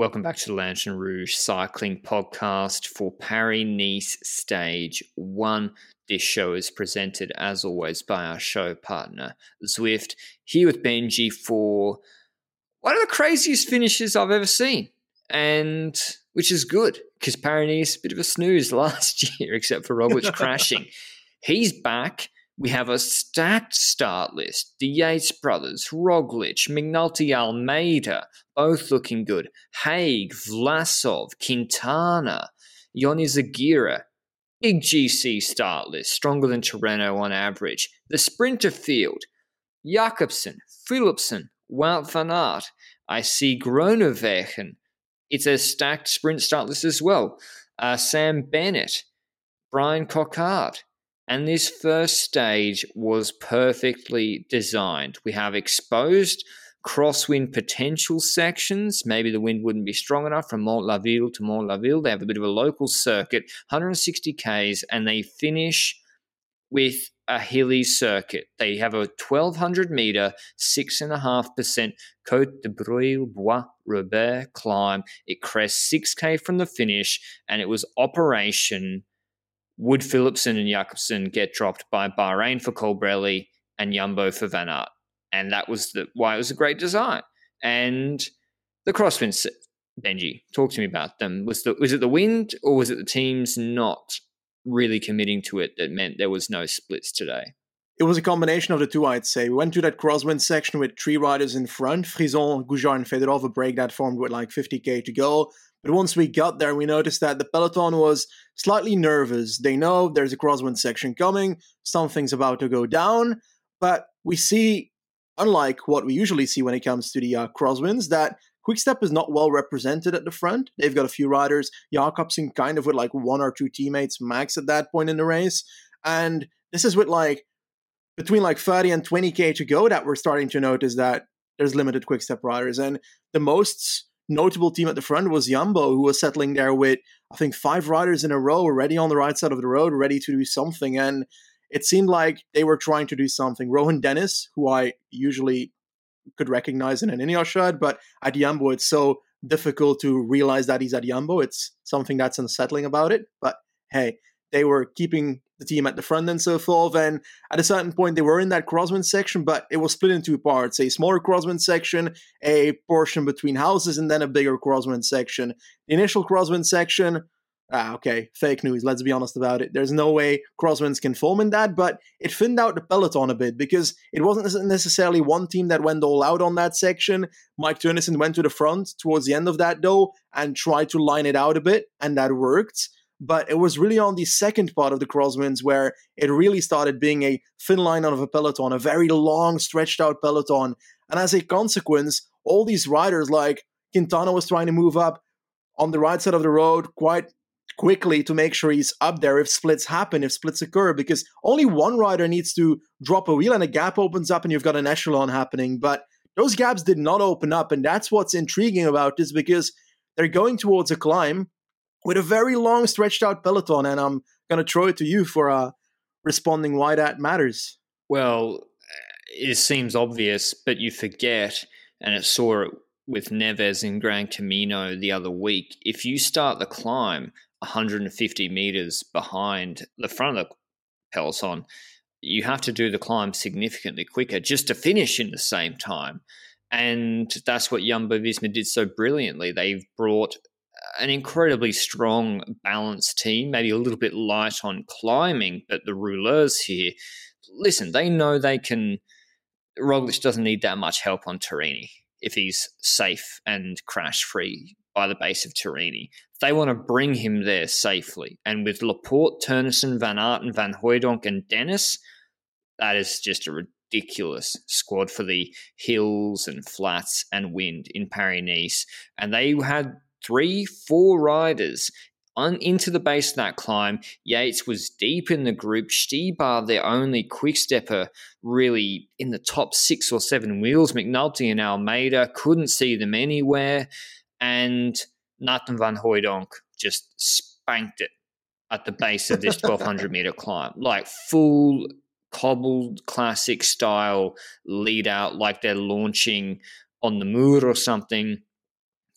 Welcome back to the Lanterne Rouge Cycling Podcast for Paris-Nice Stage 1. This show is presented, as always, by our show partner, Zwift. Here with Benji for one of the craziest finishes I've ever seen, and which is good because Paris a bit of a snooze last year, except for Roglic crashing. He's back. We have a stacked start list. The Yates brothers, Roglic, McNulty Almeida, both looking good. Haig, Vlasov, Quintana, Ion Izagirre. Big GC start list, stronger than Tirreno on average. The sprinter field, Jakobsen, Philipsen, Wout van Aert. I see Groenewegen. It's a stacked sprint start list as well. Uh, Sam Bennett, Bryan Coquard. And this first stage was perfectly designed. We have exposed crosswind potential sections. Maybe the wind wouldn't be strong enough from Mantes-la-Ville to Mantes-la-Ville. They have a bit of a local circuit, 160 Ks, and they finish with a hilly circuit. They have a 1200 meter, 6.5% Côte de Breuil Bois Robert climb. It crests 6K from the finish, and it was Operation Would Philipsen and Jakobsen get dropped by Bahrain for Colbrelli and Yumbo for Van Aert? And that was the, why it was a great design. And the crosswind, Benji, talk to me about them. Was, the, was it the wind or was it the teams not really committing to it that meant there was no splits today? It was a combination of the two, I'd say. We went to that crosswind section with three riders in front. Frison, Gougeard, and Fedorov, a break that formed with like 50k to go. But once we got there, we noticed that the peloton was slightly nervous. They know there's a crosswind section coming, something's about to go down. But we see, unlike what we usually see when it comes to the uh, crosswinds, that Quickstep is not well represented at the front. They've got a few riders, Jakobsen kind of with like one or two teammates max at that point in the race. And this is with like between like 30 and 20k to go that we're starting to notice that there's limited Quickstep riders. And the most notable team at the front was Jumbo, who was settling there with I think five riders in a row, already on the right side of the road, ready to do something. And it seemed like they were trying to do something. Rohan Dennis, who I usually could recognize in an Ineos but at Jumbo, it's so difficult to realize that he's at Jumbo. It's something that's unsettling about it. But hey, they were keeping the team at the front and so forth. And at a certain point, they were in that crosswind section, but it was split in two parts a smaller crosswind section, a portion between houses, and then a bigger crosswind section. The initial crosswind section ah, okay, fake news. Let's be honest about it. There's no way crosswinds can form in that, but it thinned out the peloton a bit because it wasn't necessarily one team that went all out on that section. Mike Teunissen went to the front towards the end of that though and tried to line it out a bit, and that worked. But it was really on the second part of the crosswinds where it really started being a thin line of a peloton, a very long, stretched out peloton. And as a consequence, all these riders like Quintana was trying to move up on the right side of the road quite quickly to make sure he's up there if splits happen, if splits occur, because only one rider needs to drop a wheel and a gap opens up and you've got an echelon happening. But those gaps did not open up, and that's what's intriguing about this because they're going towards a climb with a very long stretched out peloton, and I'm gonna throw it to you for uh, responding why that matters. Well, it seems obvious, but you forget, and it saw it with Neves in Gran Camino the other week. If you start the climb 150 meters behind the front of the peloton, you have to do the climb significantly quicker just to finish in the same time. And that's what Jumbo Visma did so brilliantly. They've brought an incredibly strong, balanced team, maybe a little bit light on climbing, but the rouleurs here, listen, they know they can. Roglic doesn't need that much help on Turini if he's safe and crash free by the base of Turini. They want to bring him there safely. And with Laporte, Teunissen, Van Aert, and Van Hooydonck and Dennis, that is just a ridiculous squad for the hills and flats and wind in Paris Nice. And they had three, four riders on into the base of that climb. Yates was deep in the group. Stybar, their only quick stepper, really in the top six or seven wheels. McNulty and Almeida couldn't see them anywhere. And Nathan Van Hooydonck just spanked it at the base of this 1200 meter climb. Like full cobbled classic style lead out, like they're launching on the Muur or something.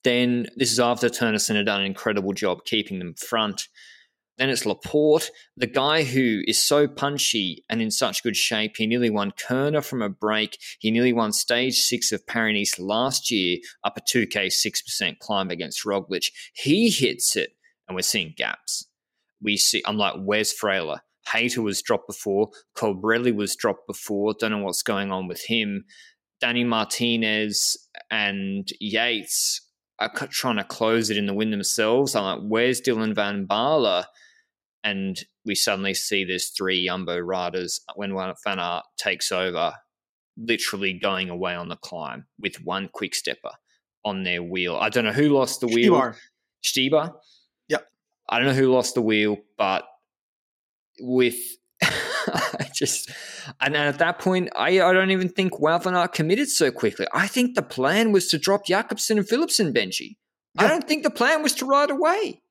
Then this is after Teunissen had done an incredible job keeping them front. Then it's Laporte, the guy who is so punchy and in such good shape. He nearly won Kuurne from a break. He nearly won stage six of Paris last year up a 2K 6% climb against Roglic. He hits it, and we're seeing gaps. We see, I'm like, where's Fraile? Hayter was dropped before. Colbrelli was dropped before. Don't know what's going on with him. Danny Martinez and Yates are trying to close it in the win themselves. I'm like, where's Dylan Van Baarle? And we suddenly see there's three Jumbo riders when Van Aert takes over, literally going away on the climb with one quick stepper on their wheel. I don't know who lost the wheel. Stybar. Stybar? Yep. I don't know who lost the wheel, but with just and at that point, I, I don't even think Wout committed so quickly. I think the plan was to drop Jakobsen and Philipsen, Benji. Yeah. I don't think the plan was to ride away.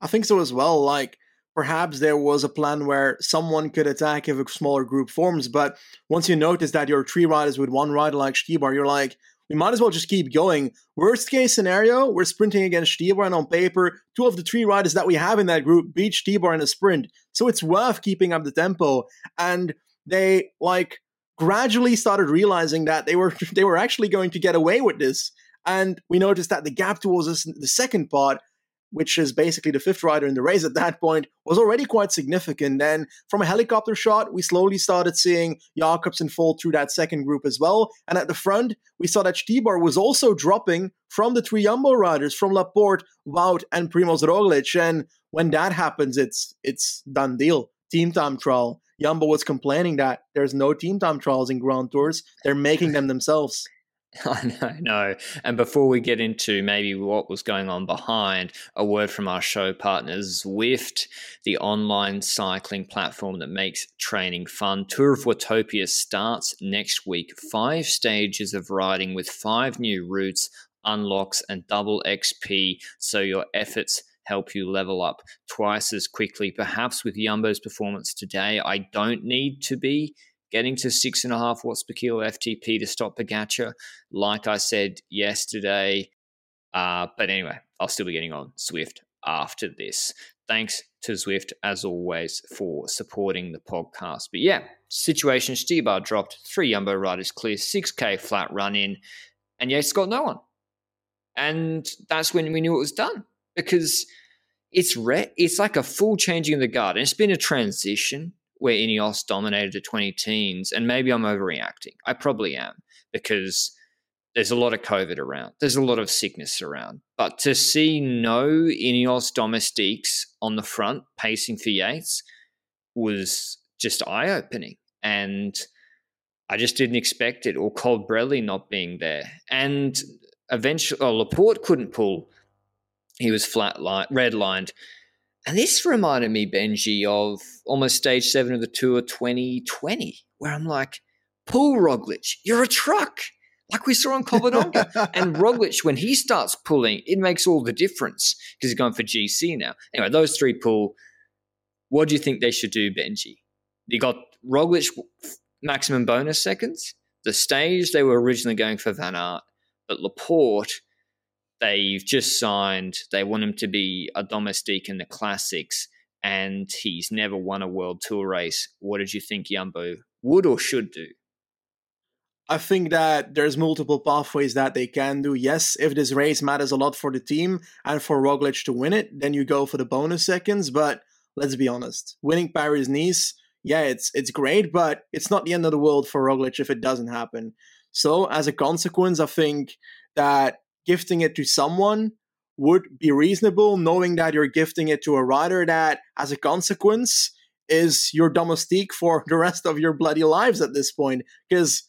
I think so as well. Like perhaps there was a plan where someone could attack if a smaller group forms, but once you notice that you're three riders with one rider like Stybar, you're like, we might as well just keep going. Worst case scenario, we're sprinting against and on paper, two of the three riders that we have in that group beat Stybar in a sprint. So it's worth keeping up the tempo. And they like gradually started realizing that they were they were actually going to get away with this. And we noticed that the gap towards us, in the second part which is basically the fifth rider in the race at that point, was already quite significant. And from a helicopter shot, we slowly started seeing Jakobsen fall through that second group as well. And at the front, we saw that Stybar was also dropping from the three Jumbo riders, from Laporte, Wout, and Primoz Roglic. And when that happens, it's it's done deal. Team time trial. Jumbo was complaining that there's no team time trials in Grand Tours. They're making them themselves. I know, And before we get into maybe what was going on behind, a word from our show partners, Zwift, the online cycling platform that makes training fun. Tour of Watopia starts next week. Five stages of riding with five new routes, unlocks, and double XP. So your efforts help you level up twice as quickly. Perhaps with Yumbo's performance today, I don't need to be getting to six and a half watts per kilo FTP to stop Pogacar, like I said yesterday. Uh, but anyway, I'll still be getting on Zwift after this. Thanks to Zwift, as always, for supporting the podcast. But yeah, situation Stybar dropped, three Jumbo riders clear, 6K flat run in, and Yates got no one. And that's when we knew it was done because it's re- it's like a full changing of the guard. And it's been a transition where Ineos dominated the 20 teens, and maybe I'm overreacting. I probably am because there's a lot of COVID around, there's a lot of sickness around. But to see no Ineos domestiques on the front pacing for Yates was just eye opening. And I just didn't expect it, or Colbrelli not being there. And eventually, oh, Laporte couldn't pull. He was flat line, red lined. And this reminded me, Benji, of almost stage seven of the Tour 2020, where I'm like, pull Roglic, you're a truck, like we saw on Covadonga. and Roglic, when he starts pulling, it makes all the difference because he's going for GC now. Anyway, those three pull. What do you think they should do, Benji? You got Roglic maximum bonus seconds. The stage they were originally going for Van Aert, but Laporte – They've just signed, they want him to be a domestique in the classics, and he's never won a world tour race. What did you think Jumbo would or should do? I think that there's multiple pathways that they can do. Yes, if this race matters a lot for the team and for Roglic to win it, then you go for the bonus seconds. But let's be honest, winning Paris Nice, yeah, it's it's great, but it's not the end of the world for Roglic if it doesn't happen. So as a consequence, I think that gifting it to someone would be reasonable, knowing that you're gifting it to a rider that, as a consequence, is your domestique for the rest of your bloody lives at this point. Because,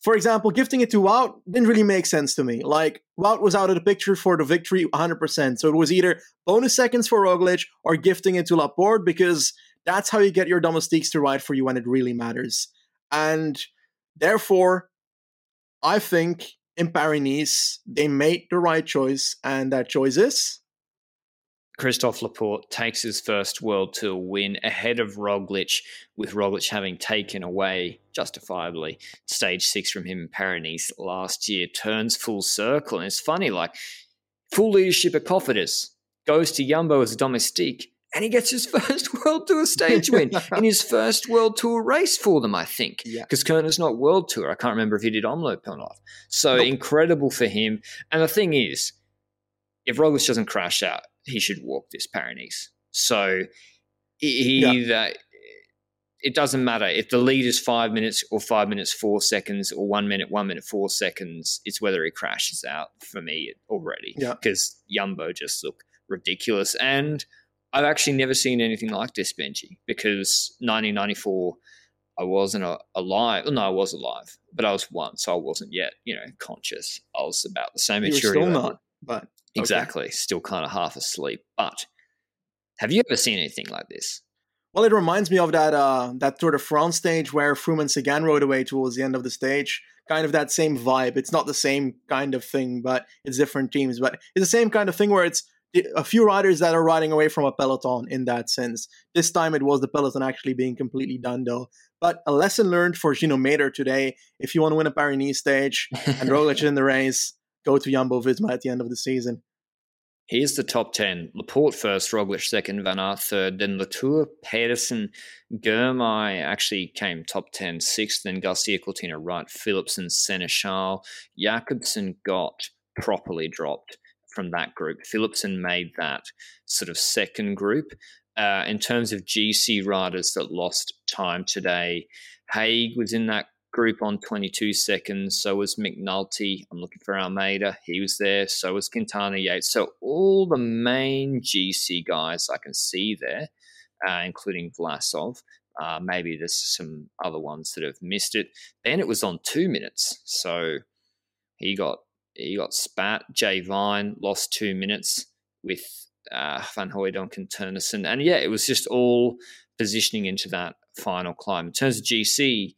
for example, gifting it to Wout didn't really make sense to me. Like, Wout was out of the picture for the victory 100%. So it was either bonus seconds for Roglic or gifting it to Laporte because that's how you get your domestiques to ride for you when it really matters. And therefore, I think in Paris they made the right choice, and that choice is Christophe Laporte takes his first World Tour win ahead of Roglic, with Roglic having taken away, justifiably, stage six from him in Paris last year, turns full circle. And it's funny, like, full leadership at Cofidis goes to Jumbo as a domestique, and he gets his first World Tour stage win in his first World Tour race for them, I think. Because yeah. Kuurne's not World Tour. I can't remember if he did Omloop or not. So nope. incredible for him. And the thing is, if Roglic doesn't crash out, he should walk this Paris. So he yeah. it doesn't matter if the lead is five minutes or five minutes four seconds or one minute one minute four seconds. It's whether he crashes out for me already. because Yumbo just look ridiculous, and I've actually never seen anything like this, Benji. Because 1994. I wasn't alive. No, I was alive, but I was one, so I wasn't yet, you know, conscious. I was about the same maturity. Still not, but Exactly. Okay. Still kind of half asleep. But have you ever seen anything like this? Well, it reminds me of that uh, that Tour de France stage where Froome and Sagan rode away towards the end of the stage. Kind of that same vibe. It's not the same kind of thing, but it's different teams. But it's the same kind of thing where it's a few riders that are riding away from a peloton in that sense. This time it was the peloton actually being completely done though. But a lesson learned for Gino Mäder today. If you want to win a Paris stage and Roglic in the race, go to Jumbo Visma at the end of the season. Here's the top 10. Laporte first, Roglic second, Van Aert third, then Latour, Pedersen, Girmay actually came top 10, sixth, then Garcia Cortina right, Philipsen, Senechal, Jakobsen got properly dropped from that group. Philipsen made that sort of second group. Uh, in terms of GC riders that lost time today, Haig was in that group on 22 seconds. So was McNulty. I'm looking for Almeida. He was there. So was Quintana Yates. So all the main GC guys I can see there, uh, including Vlasov. Uh, maybe there's some other ones that have missed it. Then it was on two minutes. So he got he got spat. Jay Vine lost two minutes with uh, Van Hooydonck and Teunissen. And yeah, it was just all positioning into that final climb. In terms of GC,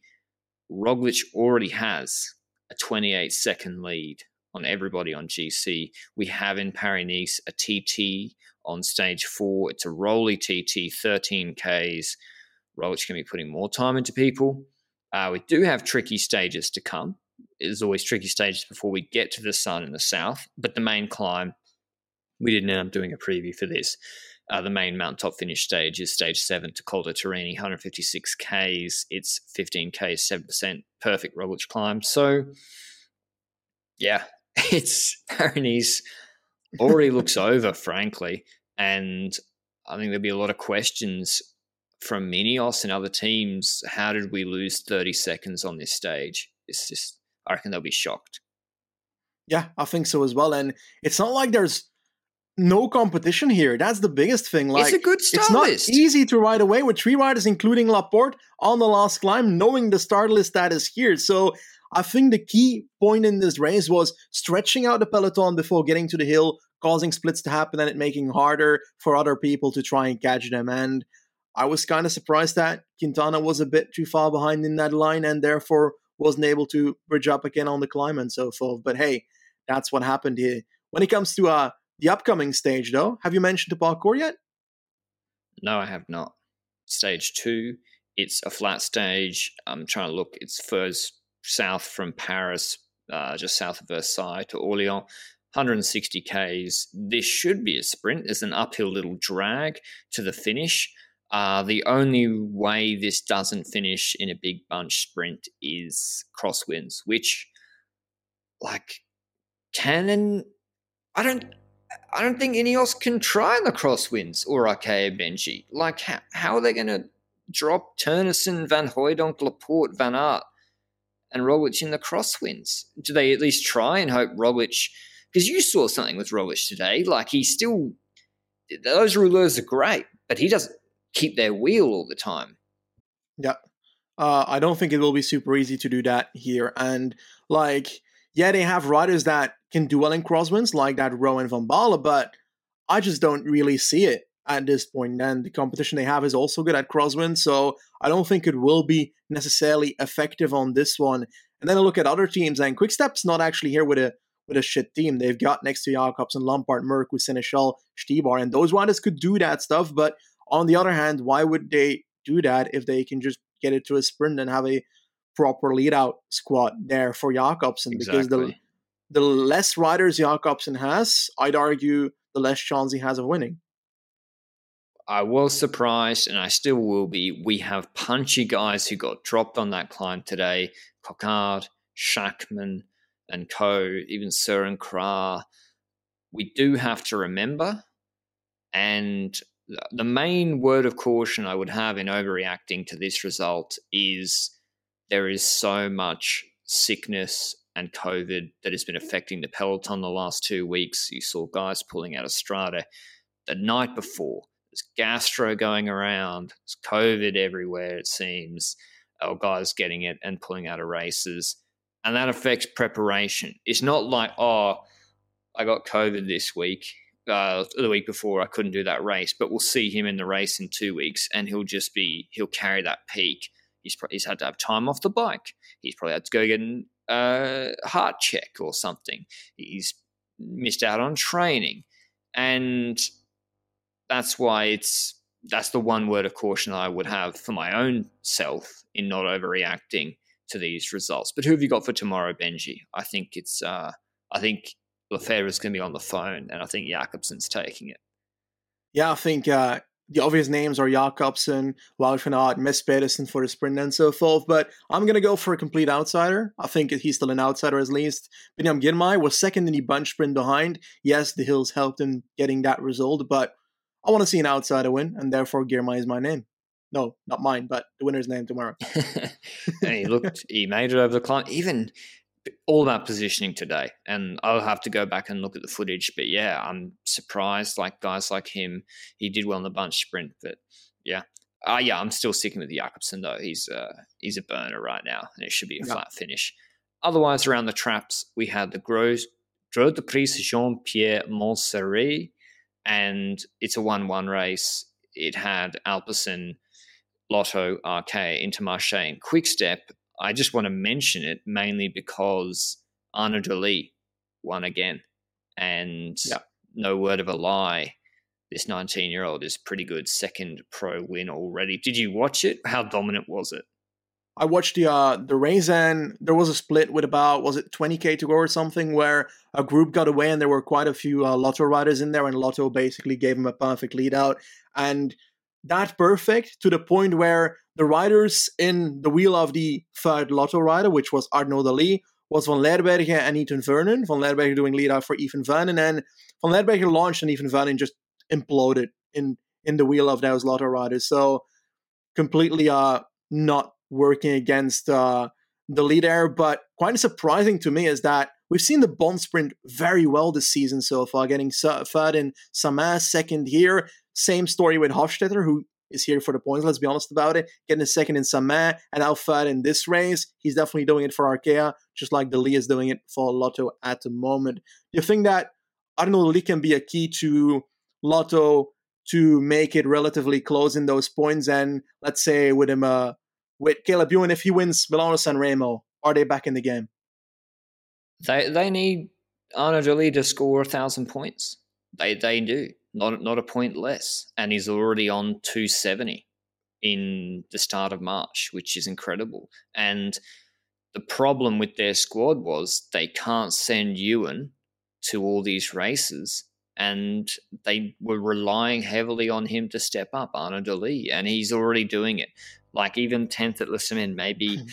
Roglic already has a 28 second lead on everybody on GC. We have in Paris Nice a TT on stage four. It's a rolly TT, 13 Ks. Roglic can be putting more time into people. Uh, we do have tricky stages to come. There's always tricky stages before we get to the sun in the south, but the main climb, we didn't end up doing a preview for this. Uh, the main mountaintop finish stage is stage seven to Col de Turini, 156 Ks. It's 15 Ks, 7%, perfect Roglic climb. So, yeah, it's Paris already looks over, frankly. And I think there'll be a lot of questions from Ineos and other teams. How did we lose 30 seconds on this stage? It's just, I reckon they'll be shocked. Yeah, I think so as well. And it's not like there's no competition here. That's the biggest thing. Like it's a good start It's not list. easy to ride away with three riders, including Laporte, on the last climb, knowing the start list that is here. So I think the key point in this race was stretching out the peloton before getting to the hill, causing splits to happen, and it making harder for other people to try and catch them. And I was kind of surprised that Quintana was a bit too far behind in that line and therefore wasn't able to bridge up again on the climb and so forth. But hey, that's what happened here. When it comes to uh, the upcoming stage, though, have you mentioned the parcours yet? No, I have not. Stage two, it's a flat stage. I'm trying to look. It's first south from Paris, uh, just south of Versailles to Orléans. 160 Ks. This should be a sprint. There's an uphill little drag to the finish. Uh, the only way this doesn't finish in a big bunch sprint is crosswinds, which, like, Canon, I don't. I don't think Ineos can try the crosswinds or Arkea Benji. Like, how, how are they going to drop Teunissen, Van Hooydonck, Laporte, Van Aert, and Roglic in the crosswinds? Do they at least try and hope Roglic? Because you saw something with Roglic today. Like, he still, those rouleurs are great, but he doesn't, keep their wheel all the time. Yeah. Uh, I don't think it will be super easy to do that here. And like, yeah, they have riders that can do well in crosswinds, like that Rowan van Baarle, but I just don't really see it at this point. And the competition they have is also good at crosswind, so I don't think it will be necessarily effective on this one. And then I look at other teams, and Quickstep's not actually here with a with a shit team. They've got next to Jacobs and Lampaert, Merck with Senechal, Stybar, and those riders could do that stuff. But on the other hand, why would they do that if they can just get it to a sprint and have a proper lead out squad there for Jakobsen? Exactly. Because the the less riders Jakobsen has, I'd argue the less chance he has of winning. I was surprised, and I still will be. We have punchy guys who got dropped on that climb today Coquard, Schachmann, and co, even Søren Kragh. We do have to remember, and the main word of caution I would have in overreacting to this result is there is so much sickness and COVID that has been affecting the peloton the last two weeks. You saw guys pulling out of strata the night before. There's gastro going around. There's COVID everywhere, it seems. Or guys getting it and pulling out of races. And that affects preparation. It's not like, oh, I got COVID this week. Uh, the week before, I couldn't do that race, but we'll see him in the race in two weeks, and he'll just be he'll carry that peak. He's he's had to have time off the bike. He's probably had to go get a heart check or something. He's missed out on training. And that's why it's that's the one word of caution I would have for my own self in not overreacting to these results. But who have you got for tomorrow, Benji? I think it's uh, I think Lefevere is going to be on the phone, and I think Jakobsen's taking it. Yeah, I think uh, the obvious names are Jakobsen, Wout van Aert, Mats Pedersen for the sprint and so forth, but I'm going to go for a complete outsider. I think he's still an outsider at least. Biniam Girmay was second in the bunch sprint behind. Yes, the hills helped him getting that result, but I want to see an outsider win, and therefore Girmay is my name. No, not mine, but the winner's name tomorrow. and he looked, he made it over the climb. Even all about positioning today. And I'll have to go back and look at the footage. But yeah, I'm surprised. Like guys like him, he did well in the bunch sprint. But yeah, uh, yeah, I'm still sticking with Jakobsen though. He's uh, he's a burner right now, and it should be a yeah. flat finish. Otherwise, around the traps, we had the Gros Gros de Prix Jean Pierre Monseré, and it's a one-one race. It had Alpecin, Lotto, Arkea, Intermarché, and Quickstep, I just want to mention it mainly because Arnaud De Lie won again. And no word of a lie, this 19 year old is pretty good second pro win already. Did you watch it? How dominant was it? I watched the uh, the race and there was a split with about was it 20k to go or something where a group got away and there were quite a few uh, Lotto riders in there and Lotto basically gave him a perfect lead out and that perfect to the point where the riders in the wheel of the third Lotto rider, which was De Lie, was Van Lerberghe and Ethan Vernon. Van Lerberghe doing lead out for Ethan Vernon, and Van Lerberghe launched and Ethan Vernon just imploded in in the wheel of those Lotto riders. So completely uh not working against uh the lead there. But quite surprising to me is that we've seen the Bond sprint very well this season so far, getting third in Samyn, second here. Same story with Hofstetter, who is here for the points. Let's be honest about it. Getting a second in Samyn and Alfred in this race. He's definitely doing it for Arkea, just like De Lie is doing it for Lotto at the moment. Do you think that Arnaud De Lie can be a key to Lotto to make it relatively close in those points? And let's say with him, uh, with Caleb Ewan, if he wins Milano San Remo, are they back in the game? They they need Arnaud De Lie to score a thousand points. They they do not not a point less, and he's already on 270 in the start of March, which is incredible. And the problem with their squad was they can't send Ewan to all these races, and they were relying heavily on him to step up, Arnaud De Lie, and he's already doing it. Like even 10th at Le Samyn, maybe hmm.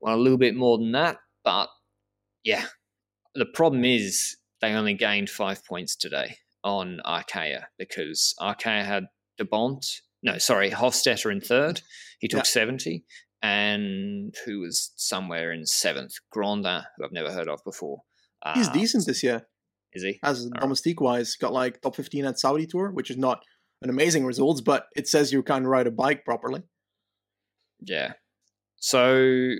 well, a little bit more than that, but yeah. The problem is they only gained five points today on Arkea because Arkea had De Bondt, no, sorry, Hofstetter in third. He took 70. And who was somewhere in seventh? Grondin, who I've never heard of before. Uh, He's decent this year. Is he? As domestique wise, got like top 15 at Saudi Tour, which is not an amazing results, but it says you can't ride a bike properly. Yeah. So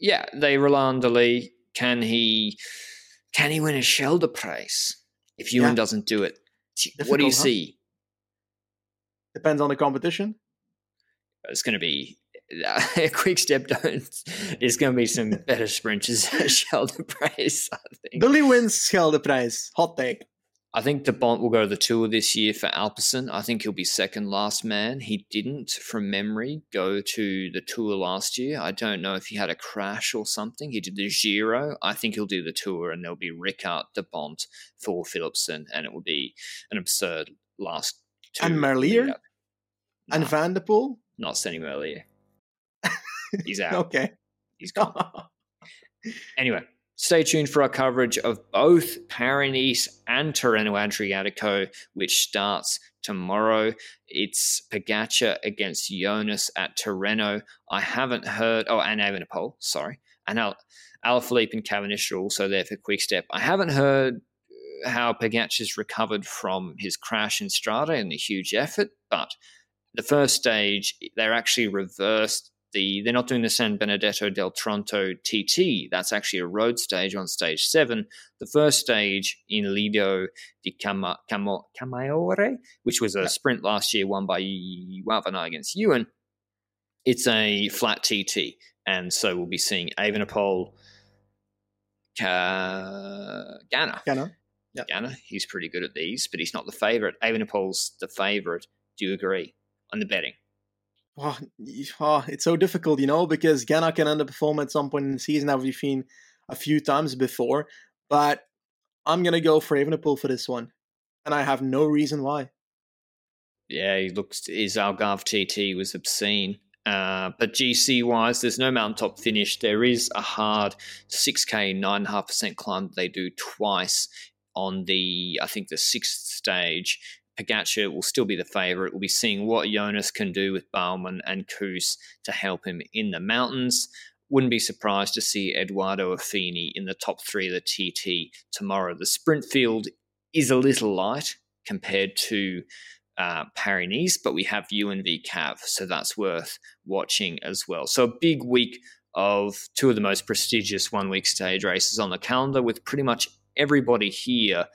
yeah, they rely on Lee. Can he can he win a Schelde Prijs if Ewan yeah. doesn't do it? Difficult, what do you huh? see? Depends on the competition. It's going to be uh, a quick step don't is going to be some better sprinters at Schelde Prijs, I think. Billy wins Schelde Prijs. Hot take. I think De Bondt will go to the tour this year for Alpecin. I think he'll be second last man. He didn't, from memory, go to the tour last year. I don't know if he had a crash or something. He did the Giro. I think he'll do the tour, and there'll be Rickaert, De Bondt, Thor Philipsen, and it will be an absurd last tour. And Merlier? And no, Van der Not sending Merlier. He's out. okay. He's gone. anyway, stay tuned for our coverage of both Paris and Tirreno Adriatico, which starts tomorrow. It's Pogacar against Jonas at Tirreno. I haven't heard. Oh, and Evenepoel, sorry. And Al, Alaphilippe and Cavendish are also there for Quick Step. I haven't heard how Pogacar's recovered from his crash in Strada and the huge effort, but the first stage, they're actually reversed the they're not doing the San Benedetto del Tronto TT. That's actually a road stage on stage seven. The first stage in Lido di Cama, Camo, Camaiore, which was a yeah. sprint last year won by Aert against Ewan. It's a flat TT, and so we'll be seeing Evenepoel, Ka- Ganna. Ganna. Yep. Ganna. He's pretty good at these, but he's not the favourite. Evenepoel's the favourite. Do you agree on the betting? It's so difficult, you know, because Ganna can underperform at some point in the season, as we've seen a few times before. But I'm gonna go for Evenepoel for this one, and I have no reason why. Yeah, he looks his Algarve TT was obscene. Uh, but GC wise, there's no mountaintop finish. There is a hard 6k, 9.5% climb that they do twice on the, I think, the sixth stage. Pogacar will still be the favourite. We'll be seeing what Jonas can do with Bouwman and Kuss to help him in the mountains. Wouldn't be surprised to see Edoardo Affini in the top three of the TT tomorrow. The sprint field is a little light compared to uh, Paris but we have UNV Cav, so that's worth watching as well. So a big week of two of the most prestigious one week stage races on the calendar with pretty much everybody here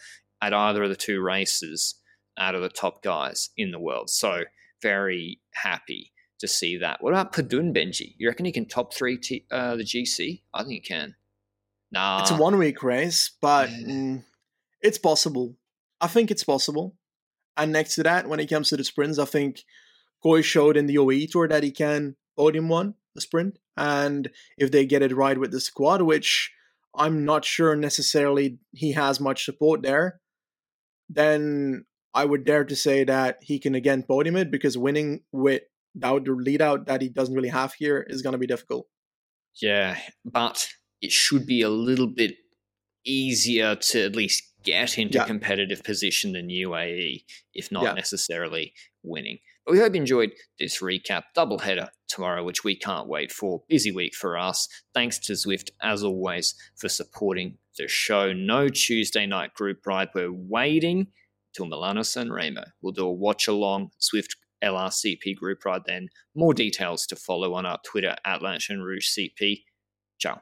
at either of the two races out of the top guys in the world. So very happy to see that. What about Padun Benji? You reckon he can top three t- uh, the GC? I think he can. Nah, it's a one week race, but mm, it's possible. I think it's possible. And next to that, when it comes to the sprints, I think Kooij showed in the OE tour that he can podium one the sprint, and if they get it right with the squad, which I'm not sure necessarily he has much support there, then I would dare to say that he can again podium it because winning without the lead out that he doesn't really have here is going to be difficult. Yeah, but it should be a little bit easier to at least get into yeah. competitive position than UAE, if not yeah. necessarily winning. But we hope you enjoyed this recap. Double header tomorrow, which we can't wait for. Busy week for us. Thanks to Zwift, as always, for supporting the show. No Tuesday night group ride. We're waiting till Milano San Remo. We'll do a watch along Zwift LRCP group ride then. More details to follow on our Twitter at Lanterne Rouge CP. Ciao.